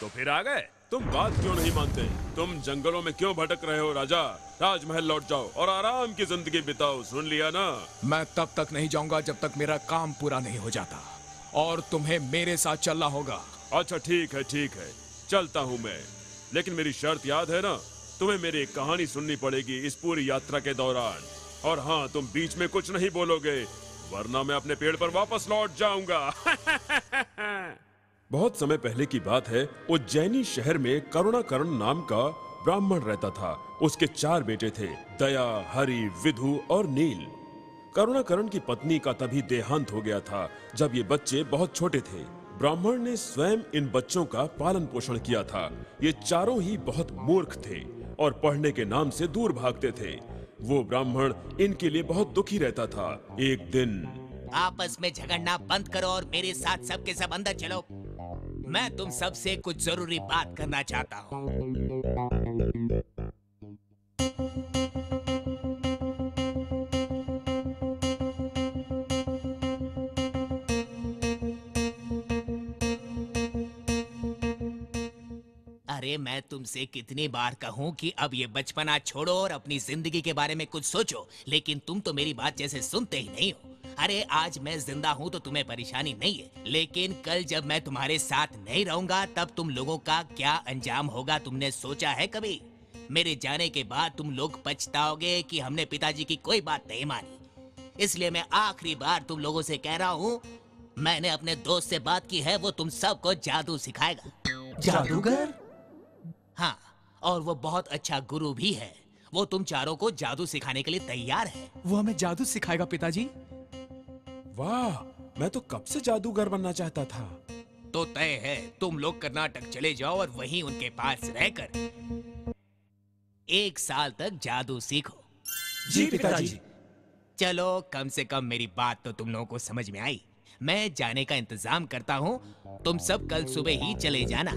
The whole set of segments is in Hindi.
तो फिर आ गए। तुम बात क्यों नहीं मानते? तुम जंगलों में क्यों भटक रहे हो राजा? राजमहल लौट जाओ और आराम की ज़िंदगी बिताओ सुन लिया ना? मैं तब तक नहीं जाऊँगा जब तक मेरा काम पूरा नहीं हो जाता। और तुम्हें मेरे साथ चलना होगा। अच्छा ठीक है ठीक है। चलता हूँ मैं। लेकिन मेरी शर्त याद है ना? तुम्हें मेरी एक कहानी सुननी पड़ेगी इस पूरी यात्रा के दौरान। और हाँ तुम बीच में कुछ नहीं बोलोगे, वरना मैं अपने पेड़ पर वापस लौट जाऊँगा। बहुत समय पहले की बात है, उज्जैनी शहर में करुणाकरण नाम का ब्राह्मण रहता था। उसके चार बेटे थे, दया, हरि, विधु और नील। करुणाकरण की पत्नी का तभी देहांत हो गया था, जब ये बच्चे बहुत छोटे थे। ब्राह्मण ने स्वयं इन बच्चों का पालन पोषण किया था। ये चारों ही बहुत मूर्ख थे। और पढ़ने के नाम से दूर भागते थे। वो ब्राह्मण इनके लिए बहुत दुखी रहता था। एक दिन। आपस में झगड़ना बंद करो और मेरे साथ सबके सब अंदर चलो। मैं तुम सबसे कुछ ज़रूरी बात करना चाहता हूँ। तुमसे कितनी बार कहूँ कि अब ये बचपना छोड़ो और अपनी ज़िंदगी के बारे में कुछ सोचो, लेकिन तुम तो मेरी बात जैसे सुनते ही नहीं हो। अरे, आज मैं ज़िंदा हूँ तो तुम्हें परेशानी नहीं है, लेकिन कल जब मैं तुम्हारे साथ नहीं रहूँगा, तब तुम लोगों का क्या अंजाम होगा तुमने सोचा है कभी? मेरे जाने के बाद तुम लोग पछताओगे कि हमने पिताजी की कोई बात नहीं मानी। इसलिए मैं आखिरी बार तुम लोगों से कह रहा हूँ, मैंने अपने दोस्त से बात की है, वो तुम सबको जादू सिखाएगा। जादूगर? हाँ और वो बहुत अच्छा गुरु भी है। वो तुम चारों को जादू सिखाने के लिए तैयार है। वो हमें जादू सिखाएगा पिताजी। वाह मैं तो कब से जादूगर बनना चाहता था? तो तय है तुम लोग कर्नाटक चले जाओ और वहीं उनके पास रहकर एक साल तक जादू सीखो। जी पिताजी। चलो कम से कम मेरी बात तो तुम लोगों को समझ में आई। मैं जाने का इंतज़ाम करता हूँ। तुम सब कल सुबह ही चले जाना।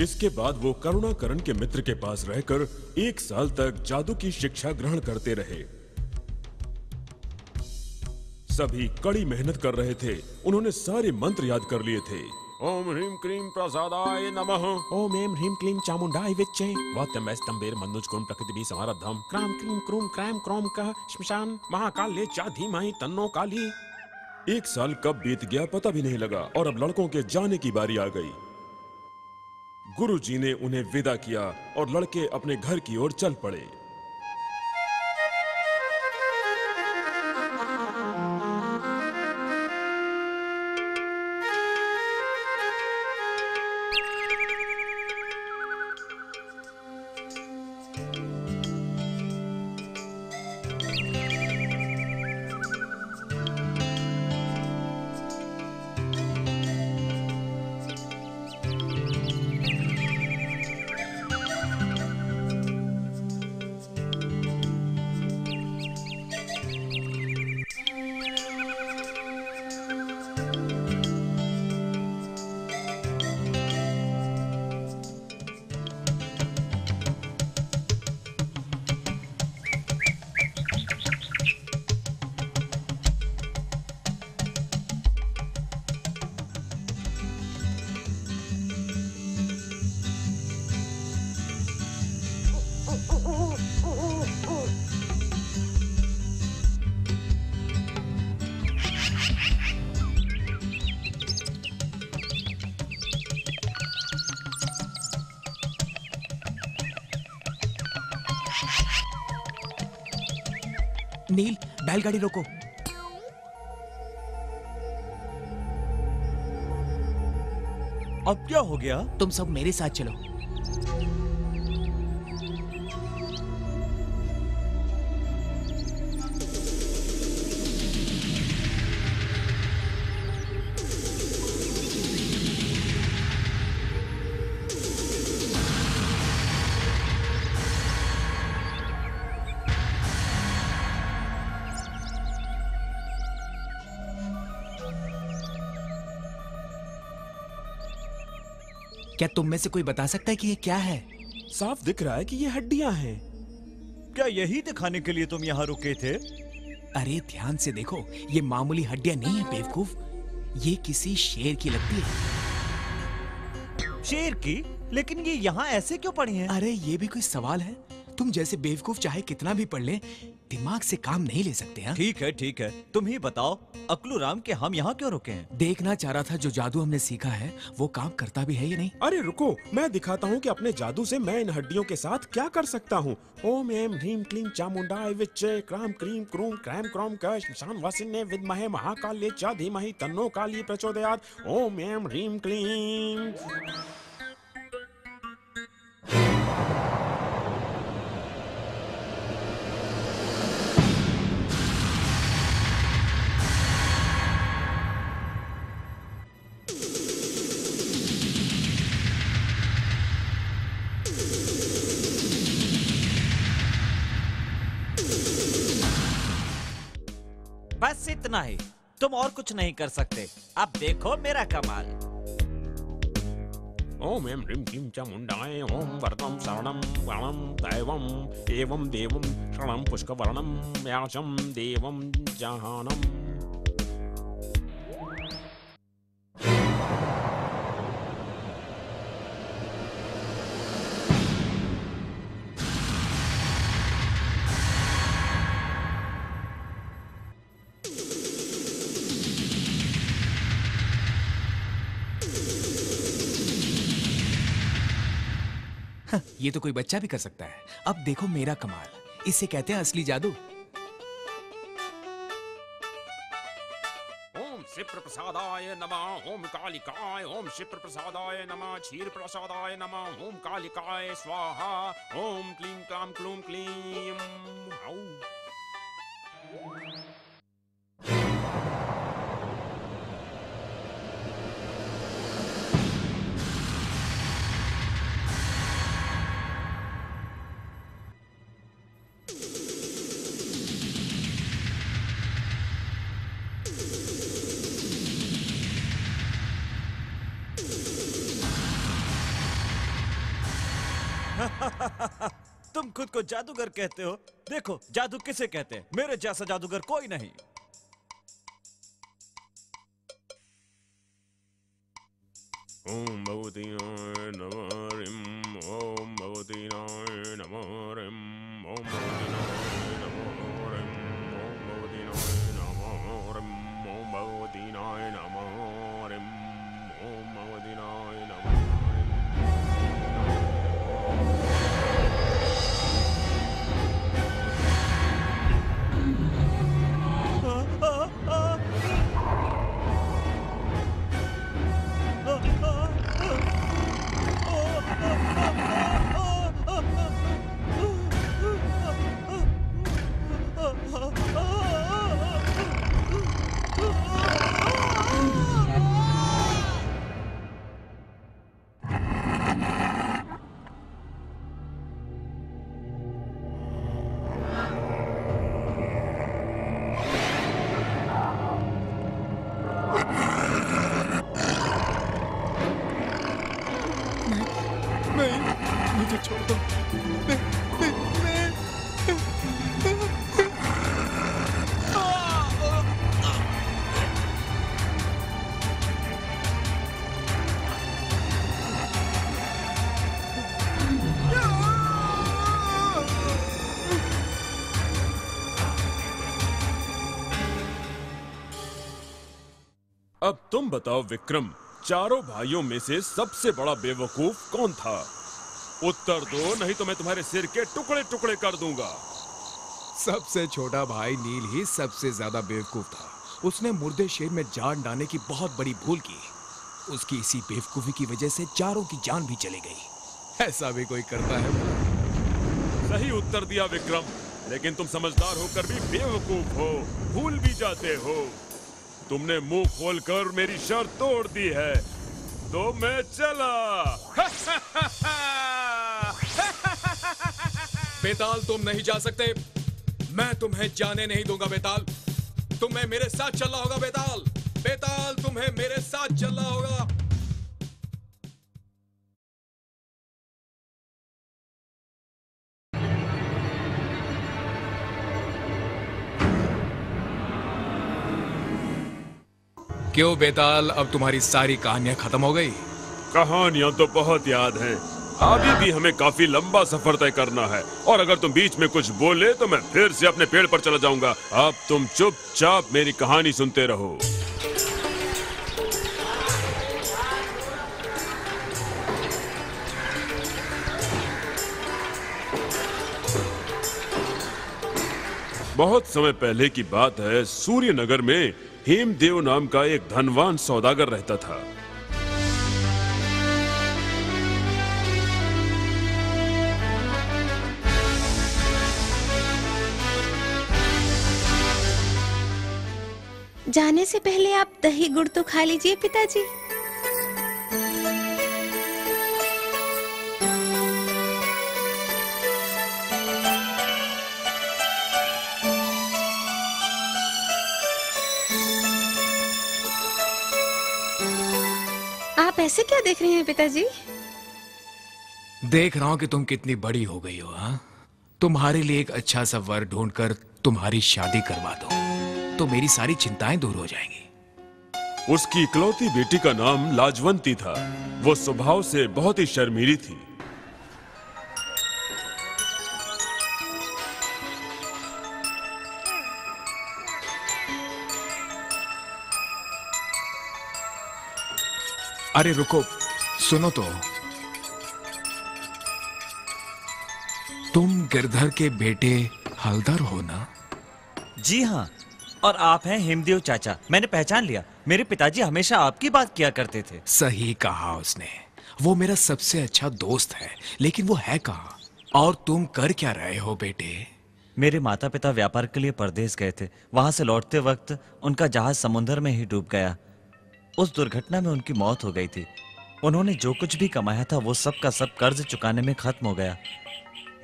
इसके बाद वो करुणाकरण के मित्र के पास रहकर एक साल तक जादू की शिक्षा ग्रहण करते रहे। सभी कड़ी मेहनत कर रहे थे। उन्होंने सारे मंत्र याद कर लिए थे। ओम ह्रीम क्रीम प्रसादाय नमः। ओम एम ह्रीम क्लीम चामुंडाय विच्चे। वात्यम स्तंभेर मनुज कुम प्रकृति भी समारब्धम क्राम क्रीम क्रूम क्रैम क्रोम का श्मशान महाकाल्य चा धीमहि तन्नो काली। एक साल कब बीत गया पता भी नहीं लगा और अब लड़कों के जाने की बारी आ गई। गुरुजी ने उन्हें विदा किया और लड़के अपने घर की ओर चल पड़े। बैलगाड़ी रोको। अब क्या हो गया? तुम सब मेरे साथ चलो। क्या तुम में से कोई बता सकता है कि ये क्या है? साफ़ दिख रहा है कि ये हड्डियाँ हैं। क्या यही दिखाने के लिए तुम यहाँ रुके थे? अरे ध्यान से देखो ये मामूली हड्डियाँ नहीं है बेवकूफ़। ये किसी शेर की लगती है। शेर की? लेकिन ये यहाँ ऐसे क्यों पड़ी हैं? अरे ये भी कोई सवाल है। तुम जैसे बेवकूफ़ चाहे कितना भी पढ़ ले दिमाग से काम नहीं ले सकते हाँ? ठीक है ठीक है। तुम ही बताओ अकलू राम के हम यहाँ क्यों रुके हैं? देखना चाह रहा था जो जादू हमने सीखा है वो काम करता भी है या नहीं? अरे रुको मैं दिखाता हूँ कि अपने जादू से मैं इन हड्डियों के साथ क्या कर सकता हूँ। ओम एम ह्रीम क्लीम चामुंडाय विच्चे क्राम क्रीम क्रूम क्रैम क्रॉम क श्मशान वासिन्य विद्महे महाकाल्ये च धीमहि तन्नो काली प्रचोदयात्। ओम एम ह्रीम क्लीम बस इतना ही। तुम और कुछ नहीं कर सकते। अब देखो मेरा कमाल। ओम एम रिम किम च मुंडाय, ओम वरदं शरणं वरणं दैवम् एवं देवम शरणं पुष्कवर्णं व्यासं देवम जहानम् ये तो कोई बच्चा भी कर सकता है। अब देखो मेरा कमाल। इसे कहते हैं असली जादू। शिप्र प्रसादाय नमः, ओम कालिकाय, ओम शिप्र प्रसादाय नमः क्षीर प्रसादाय नमः, ओम कालिकाय, स्वाहा, ओम क्लीं क्लां क्लूं क्लीं। खुद को जादूगर कहते हो? देखो, जादू किसे कहते हैं? मेरे जैसा जादूगर कोई नहीं। ओम भगवती नमः। तुम बताओ विक्रम चारों भाइयों में से सबसे बड़ा बेवकूफ़ कौन था? उत्तर दो नहीं तो मैं तुम्हारे सिर के टुकड़े टुकड़े कर दूँगा। सबसे छोटा भाई नील ही सबसे ज़्यादा बेवकूफ़ था। उसने मुर्दे शेर में जान डालने की बहुत बड़ी भूल की। उसकी इसी बेवकूफ़ी की वजह से चारों की जान भी चली गई। ऐसा भी कोई करता है? सही उत्तर दिया विक्रम लेकिन तुम समझदार होकर भी बेवकूफ़ हो भूल भी जाते हो। तुमने मुँह खोलकर मेरी शर्त तोड़ दी है। तो मैं चला। बेताल, तुम नहीं जा सकते। मैं तुम्हें जाने नहीं दूँगा बेताल। तुम्हें मेरे साथ चलना होगा बेताल। बेताल क्यों बेताल? अब तुम्हारी सारी कहानियाँ खत्म हो गई। कहानियाँ तो बहुत याद हैं। अभी भी हमें काफ़ी लंबा सफ़र तय करना है। और अगर तुम बीच में कुछ बोले तो मैं फिर से अपने पेड़ पर चला जाऊँगा। अब तुम चुपचाप मेरी कहानी सुनते रहो। बहुत समय पहले की बात है, सूर्यनगर में हेमदेव नाम का एक धनवान सौदागर रहता था। जाने से पहले आप दही गुड़ तो खा लीजिए पिताजी। आप ऐसे क्या देख रहे हैं पिताजी? देख रहा हूँ कि तुम कितनी बड़ी हो गई हो हा? तुम्हारे लिए एक अच्छा सा वर ढूंढकर तुम्हारी शादी करवा दो। तो मेरी सारी चिंताएँ दूर हो जाएँगी। उसकी इकलौती बेटी का नाम लाजवंती था। वो स्वभाव से बहुत ही शर्मीली थी। अरे रुको सुनो तो। तुम गिरधर के बेटे हलदर हो ना? जी हाँ और आप हैं हेमदेव चाचा। मैंने पहचान लिया मेरे पिताजी हमेशा आपकी बात किया करते थे। सही कहा उसने। वो मेरा सबसे अच्छा दोस्त है लेकिन वो है कहा? और तुम कर क्या रहे हो बेटे? मेरे माता पिता व्यापार के लिए परदेश गए थे। वहाँ से लौटते वक्त उनका जहाज़ समुन्द्र में ही डूब गया। उस दुर्घटना में उनकी मौत हो गई थी। उन्होंने जो कुछ भी कमाया था, वो सब का सब कर्ज चुकाने में खत्म हो गया।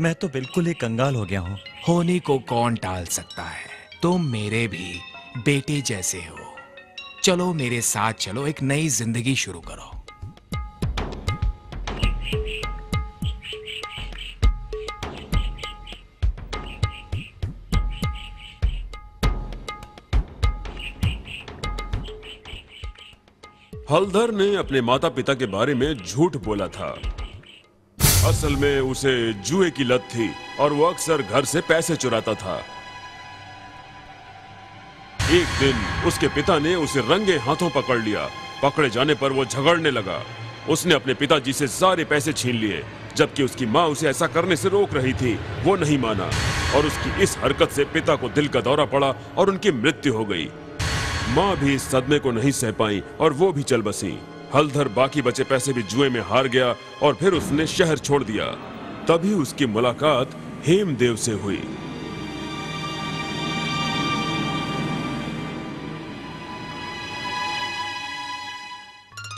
मैं तो बिल्कुल ही कंगाल हो गया हूँ। होने को कौन टाल सकता है? तुम तो मेरे भी बेटे जैसे हो। चलो मेरे साथ चलो, एक नई ज़िंदगी शुरू करो। हलधर ने अपने माता पिता के बारे में झूठ बोला था। असल में उसे जुए की लत थी और वो अक्सर घर से पैसे चुराता था। एक दिन उसके पिता ने उसे रंगे हाथों पकड़ लिया। पकड़े जाने पर वो झगड़ने लगा। उसने अपने पिताजी से सारे पैसे छीन लिए, जबकि उसकी माँ उसे ऐसा करने से रोक रही थी, वो नहीं माना। और उसकी इस हरकत से पिता को दिल का दौरा पड़ा और उनकी मृत्यु हो गई। माँ भी इस सदमे को नहीं सह पाई और वो भी चल बसी। हलधर बाकी बचे पैसे भी जुए में हार गया और फिर उसने शहर छोड़ दिया। तभी उसकी मुलाकात हेमदेव से हुई।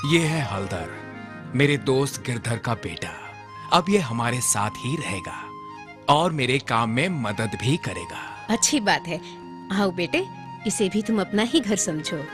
ये है हलधर मेरे दोस्त गिरधर का बेटा। अब ये हमारे साथ ही रहेगा और मेरे काम में मदद भी करेगा। अच्छी बात है। आओ बेटे इसे भी तुम अपना ही घर समझो।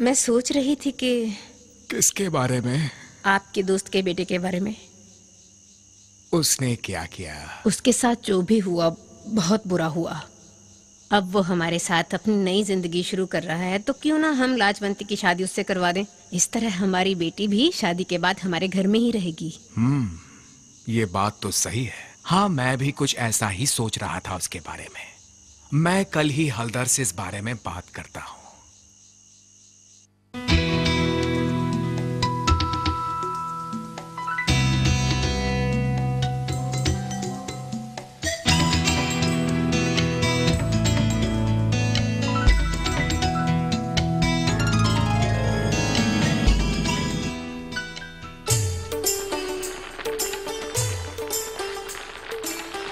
मैं सोच रही थी कि किसके बारे में? आपके दोस्त के बेटे के बारे में। उसने क्या किया? उसके साथ जो भी हुआ बहुत बुरा हुआ। अब वो हमारे साथ अपनी नई ज़िंदगी शुरू कर रहा है तो क्यों ना हम लाजवंती की शादी उससे करवा दें? इस तरह हमारी बेटी भी शादी के बाद हमारे घर में ही रहेगी। हम्म ये बात तो सही है। हाँ मैं भी कुछ ऐसा ही सोच रहा था उसके बारे में। मैं कल ही हलदर से इस बारे में बात करता हूँ।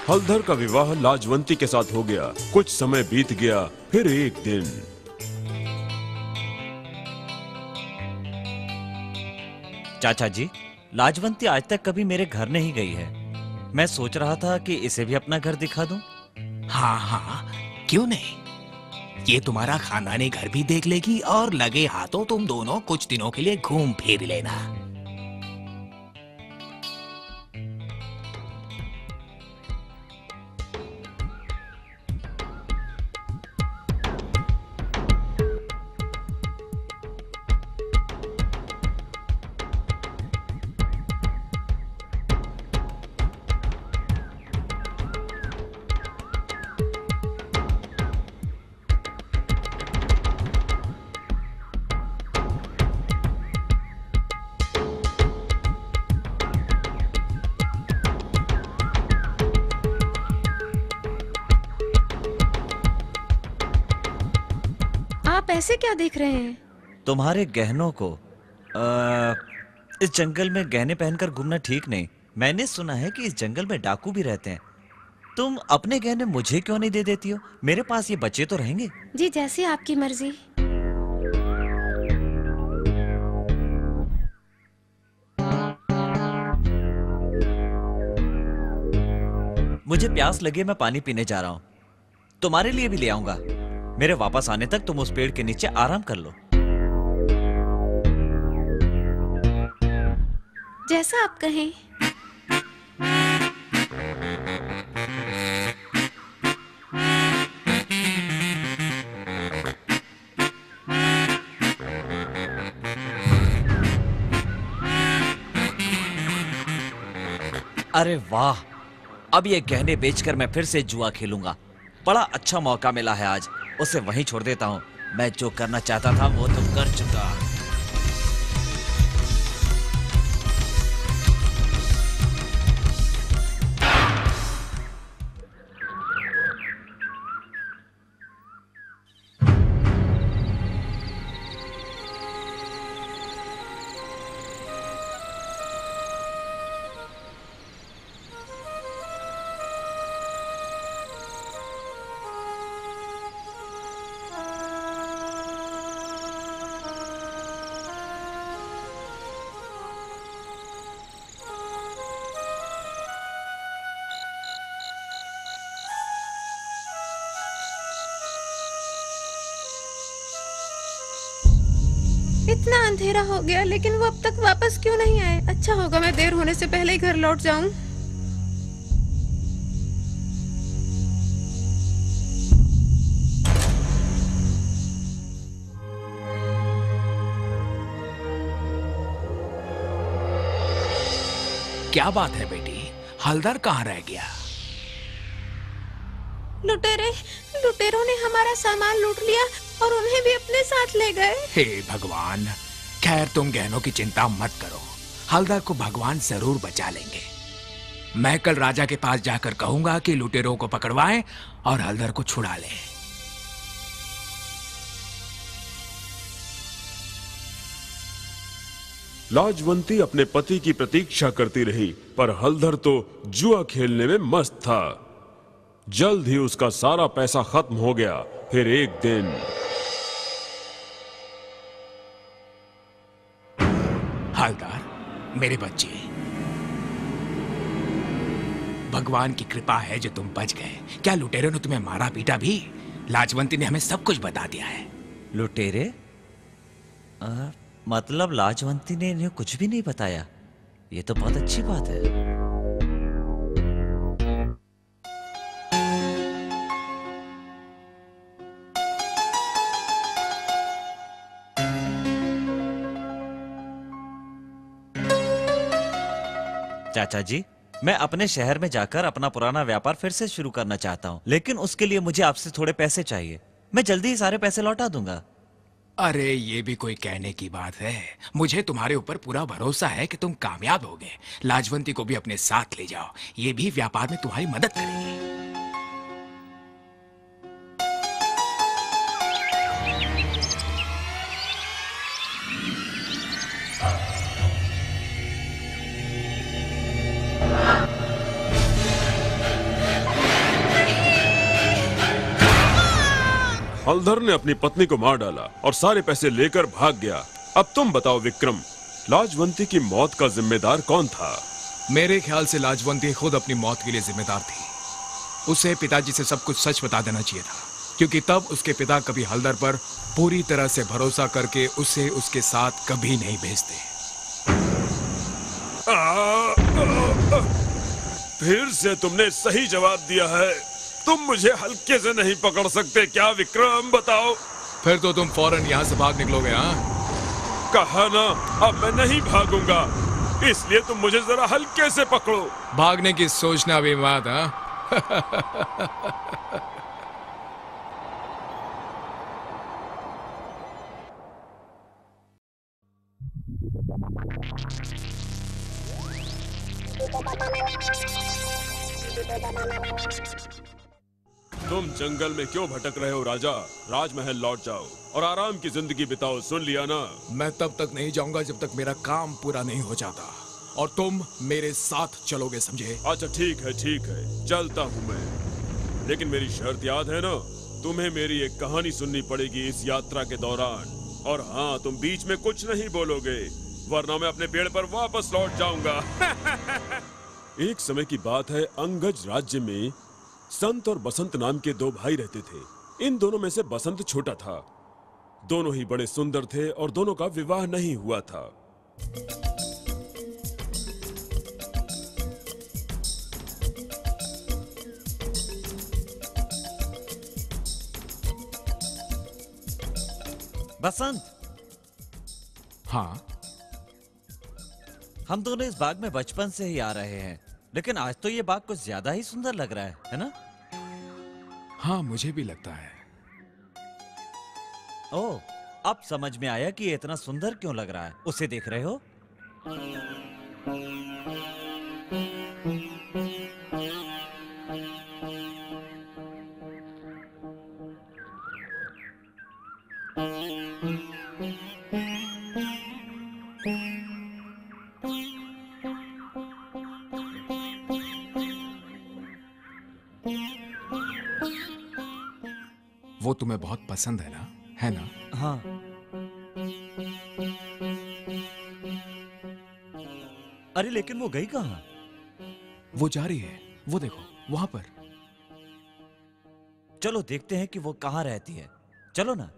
हलधर का विवाह लाजवंती के साथ हो गया। कुछ समय बीत गया फिर एक दिन। चाचा जी लाजवंती आज तक कभी मेरे घर नहीं गई है। मैं सोच रहा था कि इसे भी अपना घर दिखा दूँ। हाँ हाँ क्यों नहीं? ये तुम्हारा खानदानी घर भी देख लेगी और लगे हाथों तुम दोनों कुछ दिनों के लिए घूम फिर लेना। आप ऐसे क्या देख रहे हैं? तुम्हारे गहनों को आ, इस जंगल में गहने पहनकर घूमना ठीक नहीं। मैंने सुना है कि इस जंगल में डाकू भी रहते हैं। तुम अपने गहने मुझे क्यों नहीं दे देती हो? मेरे पास ये बच्चे तो रहेंगे। जी जैसी आपकी मर्ज़ी। मुझे प्यास लगी मैं पानी पीने जा रहा हूँ। तुम्हारे लिए भी ले आऊँगा। मेरे वापस आने तक तुम उस पेड़ के नीचे आराम कर लो। जैसा आप कहें। अरे वाह! अब ये गहने बेचकर मैं फिर से जुआ खेलूँगा। बड़ा अच्छा मौका मिला है आज। उसे वहीं छोड़ देता हूँ। मैं जो करना चाहता था वो तो कर चुका। हो गया लेकिन वो अब तक वापस क्यों नहीं आए? अच्छा होगा मैं देर होने से पहले ही घर लौट जाऊँ। क्या बात है बेटी? हलदर कहाँ रह गया? लुटेरे लुटेरों ने हमारा सामान लूट लिया और उन्हें भी अपने साथ ले गए। हे भगवान खैर तुम गहनों की चिंता मत करो। हलदर को भगवान ज़रूर बचा लेंगे। मैं कल राजा के पास जाकर कहूँगा कि लुटेरों को पकड़वाएँ और हलदर को छुड़ा लें। लाजवंती अपने पति की प्रतीक्षा करती रही, पर हलधर तो जुआ खेलने में मस्त था। जल्द ही उसका सारा पैसा खत्म हो गया, फिर एक दिन हलदर मेरे बच्चे। भगवान की कृपा है जो तुम बच गए। क्या लुटेरों ने तुम्हें मारा पीटा भी? लाजवंती ने हमें सब कुछ बता दिया है। लुटेरे? आ, मतलब लाजवंती ने इन्हें कुछ भी नहीं बताया। ये तो बहुत अच्छी बात है। चाचा जी मैं अपने शहर में जाकर अपना पुराना व्यापार फिर से शुरू करना चाहता हूँ, लेकिन उसके लिए मुझे आपसे थोड़े पैसे चाहिए। मैं जल्दी ही सारे पैसे लौटा दूँगा। अरे, ये भी कोई कहने की बात है। मुझे तुम्हारे ऊपर पूरा भरोसा है कि तुम कामयाब होगे। लाजवंती को भी अपने साथ ले जाओ। ये भी व्यापार में तुम्हारी मदद करेगी। हलधर ने अपनी पत्नी को मार डाला और सारे पैसे लेकर भाग गया। अब तुम बताओ विक्रम लाजवंती की मौत का जिम्मेदार कौन था? मेरे ख्याल से लाजवंती खुद अपनी मौत के लिए जिम्मेदार थी। उसे पिताजी से सब कुछ सच बता देना चाहिए था क्योंकि तब उसके पिता कभी हलदर पर पूरी तरह से भरोसा करके उसे उसके साथ कभी नहीं भेजते। फिर से तुमने सही जवाब दिया है। तुम मुझे हल्के से नहीं पकड़ सकते। क्या विक्रम बताओ? फिर तो तुम फ़ौरन यहाँ से भाग निकलोगे हाँ? कहा ना अब मैं नहीं भागूँगा। इसलिए तुम मुझे जरा हल्के से पकड़ो। भागने की सोचना भी बात हाँ? तुम जंगल में क्यों भटक रहे हो राजा? राजमहल लौट जाओ और आराम की ज़िंदगी बिताओ सुन लिया ना? मैं तब तक नहीं जाऊँगा जब तक मेरा काम पूरा नहीं हो जाता। और तुम मेरे साथ चलोगे समझे? अच्छा ठीक है ठीक है चलता हूँ मैं। लेकिन मेरी शर्त याद है ना? तुम्हें मेरी एक कहानी सुननी पड़ेगी इस यात्रा के दौरान। और हाँ तुम बीच में कुछ नहीं बोलोगे वरना मैं अपने पेड़ पर वापस लौट जाऊँगा। एक समय की बात है अंगज राज्य में संत और बसंत नाम के दो भाई रहते थे। इन दोनों में से बसंत छोटा था। दोनों ही बड़े सुंदर थे और दोनों का विवाह नहीं हुआ था। बसंत! हाँ? हम दोनों इस बाग में बचपन से ही आ रहे हैं लेकिन आज तो ये बाग कुछ ज़्यादा ही सुंदर लग रहा है है ना? हाँ मुझे भी लगता है। ओ, अब समझ में आया कि इतना सुंदर क्यों लग रहा है। उसे देख रहे हो? पसंद है ना? है ना? हाँ। अरे लेकिन वो गई कहाँ? वो जा रही है। वो देखो वहाँ पर। चलो देखते हैं कि वो कहाँ रहती है। चलो ना।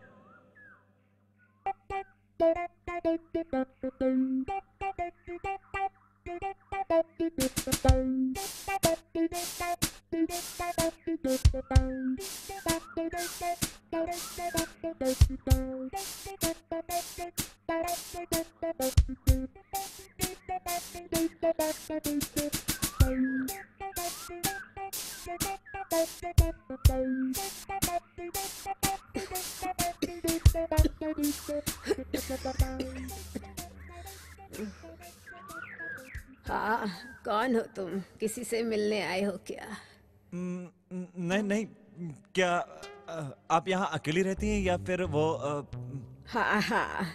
हाँ कौन हो तुम? किसी से मिलने आए हो क्या? नहीं नहीं क्या आप यहाँ अकेली रहती हैं या फिर वो अ, हाँ हाँ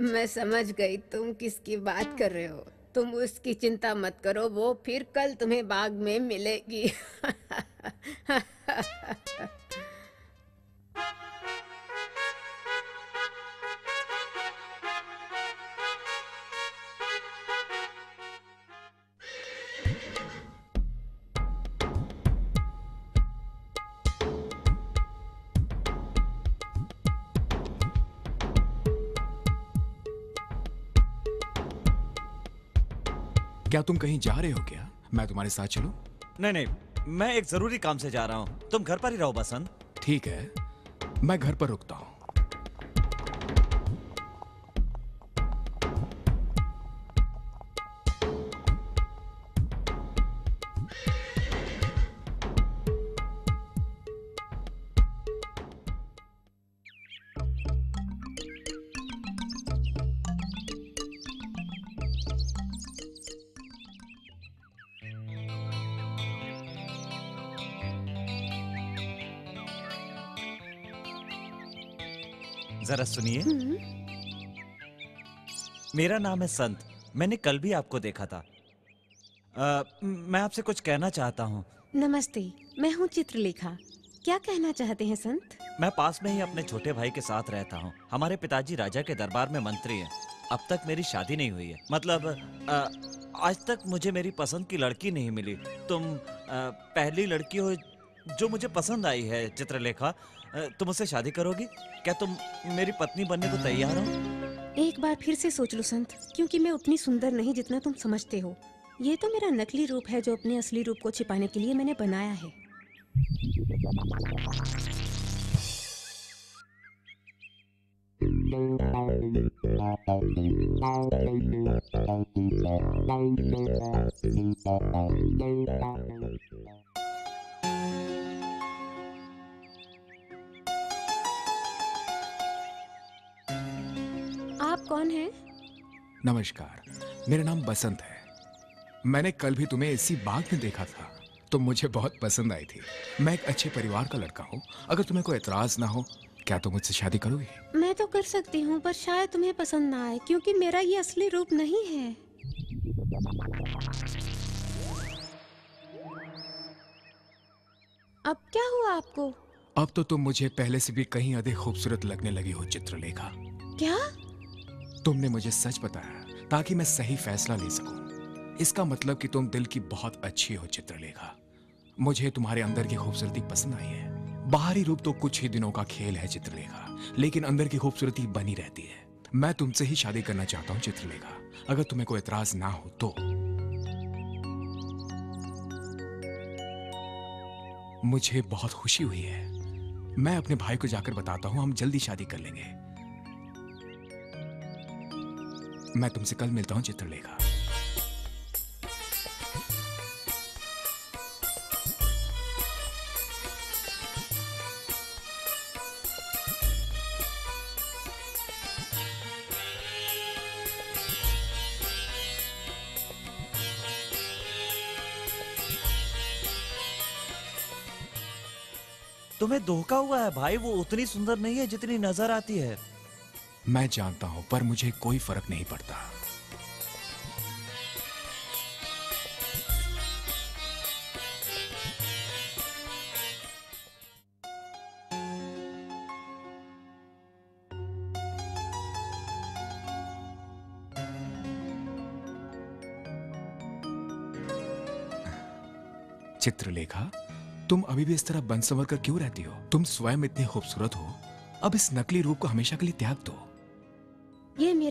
मैं समझ गई तुम किसकी बात कर रहे हो? तुम उसकी चिंता मत करो वो फिर कल तुम्हें बाग में मिलेगी। क्या तुम कहीं जा रहे हो क्या? मैं तुम्हारे साथ चलू? नहीं नहीं मैं एक ज़रूरी काम से जा रहा हूँ। तुम घर पर ही रहो बसंत। ठीक है। मैं घर पर रुकता हूँ। सुनिए। मेरा नाम है संत। मैंने कल भी आपको देखा था। अ, मैं आपसे कुछ कहना चाहता हूँ। नमस्ते मैं हूँ चित्रलेखा। क्या कहना चाहते हैं संत? मैं पास में ही अपने छोटे भाई के साथ रहता हूँ। हमारे पिताजी राजा के दरबार में मंत्री हैं। अब तक मेरी शादी नहीं हुई है। मतलब अ, आज तक मुझे मेरी पसंद की लड़की नहीं मिली। तुम अ, पहली लड़की हो जो मुझे पसंद आई है चित्रलेखा। तुम उससे शादी करोगी? क्या तुम मेरी पत्नी बनने को तैयार हो? एक बार फिर से सोच लो, संत, क्योंकि मैं उतनी सुंदर नहीं जितना तुम समझते हो। ये तो मेरा नकली रूप है जो अपने असली रूप को छिपाने के लिए मैंने बनाया है। आप कौन हैं? नमस्कार मेरा नाम बसंत है। मैंने कल भी तुम्हें इसी बाग में देखा था तुम मुझे बहुत पसंद आई थी। मैं एक अच्छे परिवार का लड़का हूँ अगर तुम्हें कोई एतराज़ ना हो क्या तुम मुझसे शादी करोगी? मैं तो कर सकती हूँ पर शायद तुम्हें पसंद ना आए क्योंकि मेरा ये असली रूप नहीं है। अब क्या हुआ आपको? अब तो तुम मुझे पहले से भी कहीं अधिक खूबसूरत लगने लगी हो चित्रलेखा। क्या? तुमने मुझे सच बताया, ताकि मैं सही फैसला ले सकूँ। इसका मतलब कि तुम दिल की बहुत अच्छी हो, चित्रलेखा। मुझे तुम्हारे अंदर की खूबसूरती पसंद आई है। बाहरी रूप तो कुछ ही दिनों का खेल है, चित्रलेखा, लेकिन अंदर की खूबसूरती बनी रहती है। मैं तुमसे ही शादी करना चाहता हूँ, चित्रलेखा। अगर तुम्हें कोई एतराज़ ना हो तो। मुझे बहुत खुशी हुई है। मैं अपने भाई को जाकर बताता हूँ, हम जल्दी शादी कर लेंगे। मैं तुमसे कल मिलता हूँ चित्रलेखा। तुम्हें धोखा हुआ है भाई, वो उतनी सुंदर नहीं है जितनी नज़र आती है। मैं जानता हूँ, पर मुझे कोई फ़र्क नहीं पड़ता। चित्रलेखा, तुम अभी भी इस तरह बन संवर कर क्यों रहती हो? तुम स्वयं इतनी खूबसूरत हो। अब इस नकली रूप को हमेशा के लिए त्याग दो।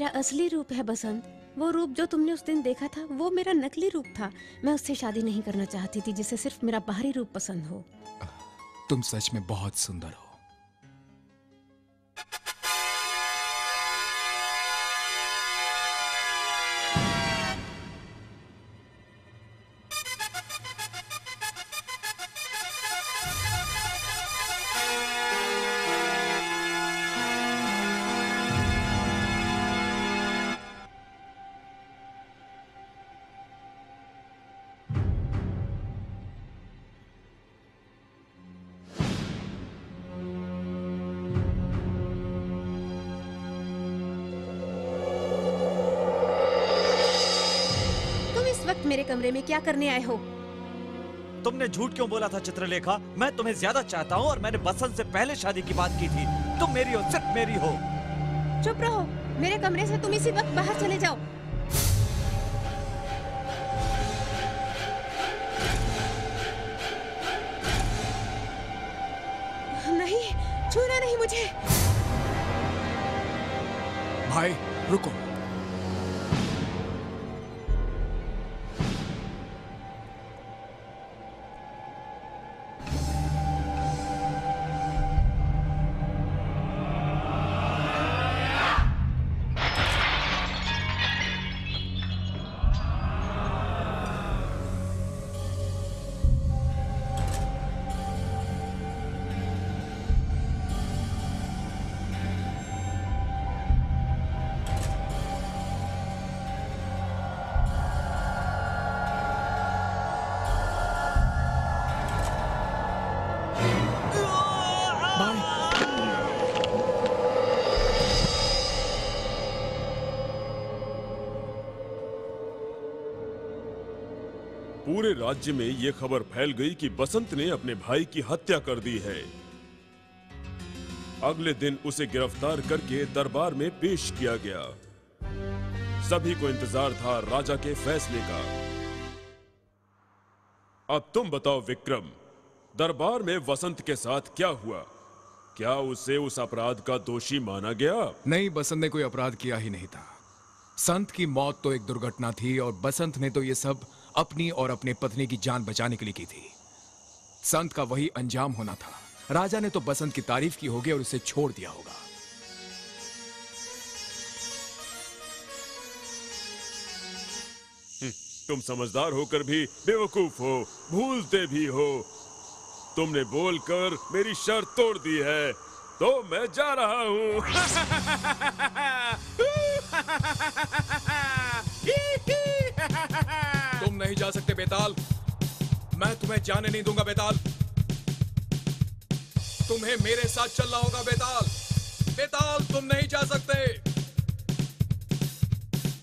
मेरा असली रूप है बसंत। वो रूप जो तुमने उस दिन देखा था, वो मेरा नकली रूप था। मैं उससे शादी नहीं करना चाहती थी जिसे सिर्फ़ मेरा बाहरी रूप पसंद हो। तुम सच में बहुत सुंदर हो। कमरे में क्या करने आए हो? तुमने झूठ क्यों बोला था चित्रलेखा? मैं तुम्हें ज़्यादा चाहता हूँ और मैंने बसंत से पहले शादी की बात की थी। तुम मेरी हो सिर्फ़ मेरी हो। चुप रहो। मेरे कमरे से तुम इसी वक्त बाहर चले जाओ। नहीं छूना नहीं मुझे। भाई रुको। पूरे राज्य में ये खबर फैल गई कि बसंत ने अपने भाई की हत्या कर दी है। अगले दिन उसे गिरफ़्तार करके दरबार में पेश किया गया। सभी को इंतज़ार था राजा के फैसले का। अब तुम बताओ विक्रम, दरबार में वसंत के साथ क्या हुआ? क्या उसे उस अपराध का दोषी माना गया? नहीं, बसंत ने कोई अपराध किया ही नहीं था। संत की मौत तो एक दुर्घटना थी और बसंत ने तो ये सब अपनी और अपने पत्नी की जान बचाने के लिए की थी संत का वही अंजाम होना था राजा ने तो बसंत की तारीफ़ की होगी और उसे छोड़ दिया होगा तुम समझदार होकर भी बेवकूफ़ हो भूलते भी हो तुमने बोलकर मेरी शर्त तोड़ दी है तो मैं जा रहा हूँ नहीं जा सकते, बेताल। मैं तुम्हें जाने नहीं दूँगा, बेताल। तुम्हें मेरे साथ चलना होगा, बेताल। बेताल, तुम नहीं जा सकते।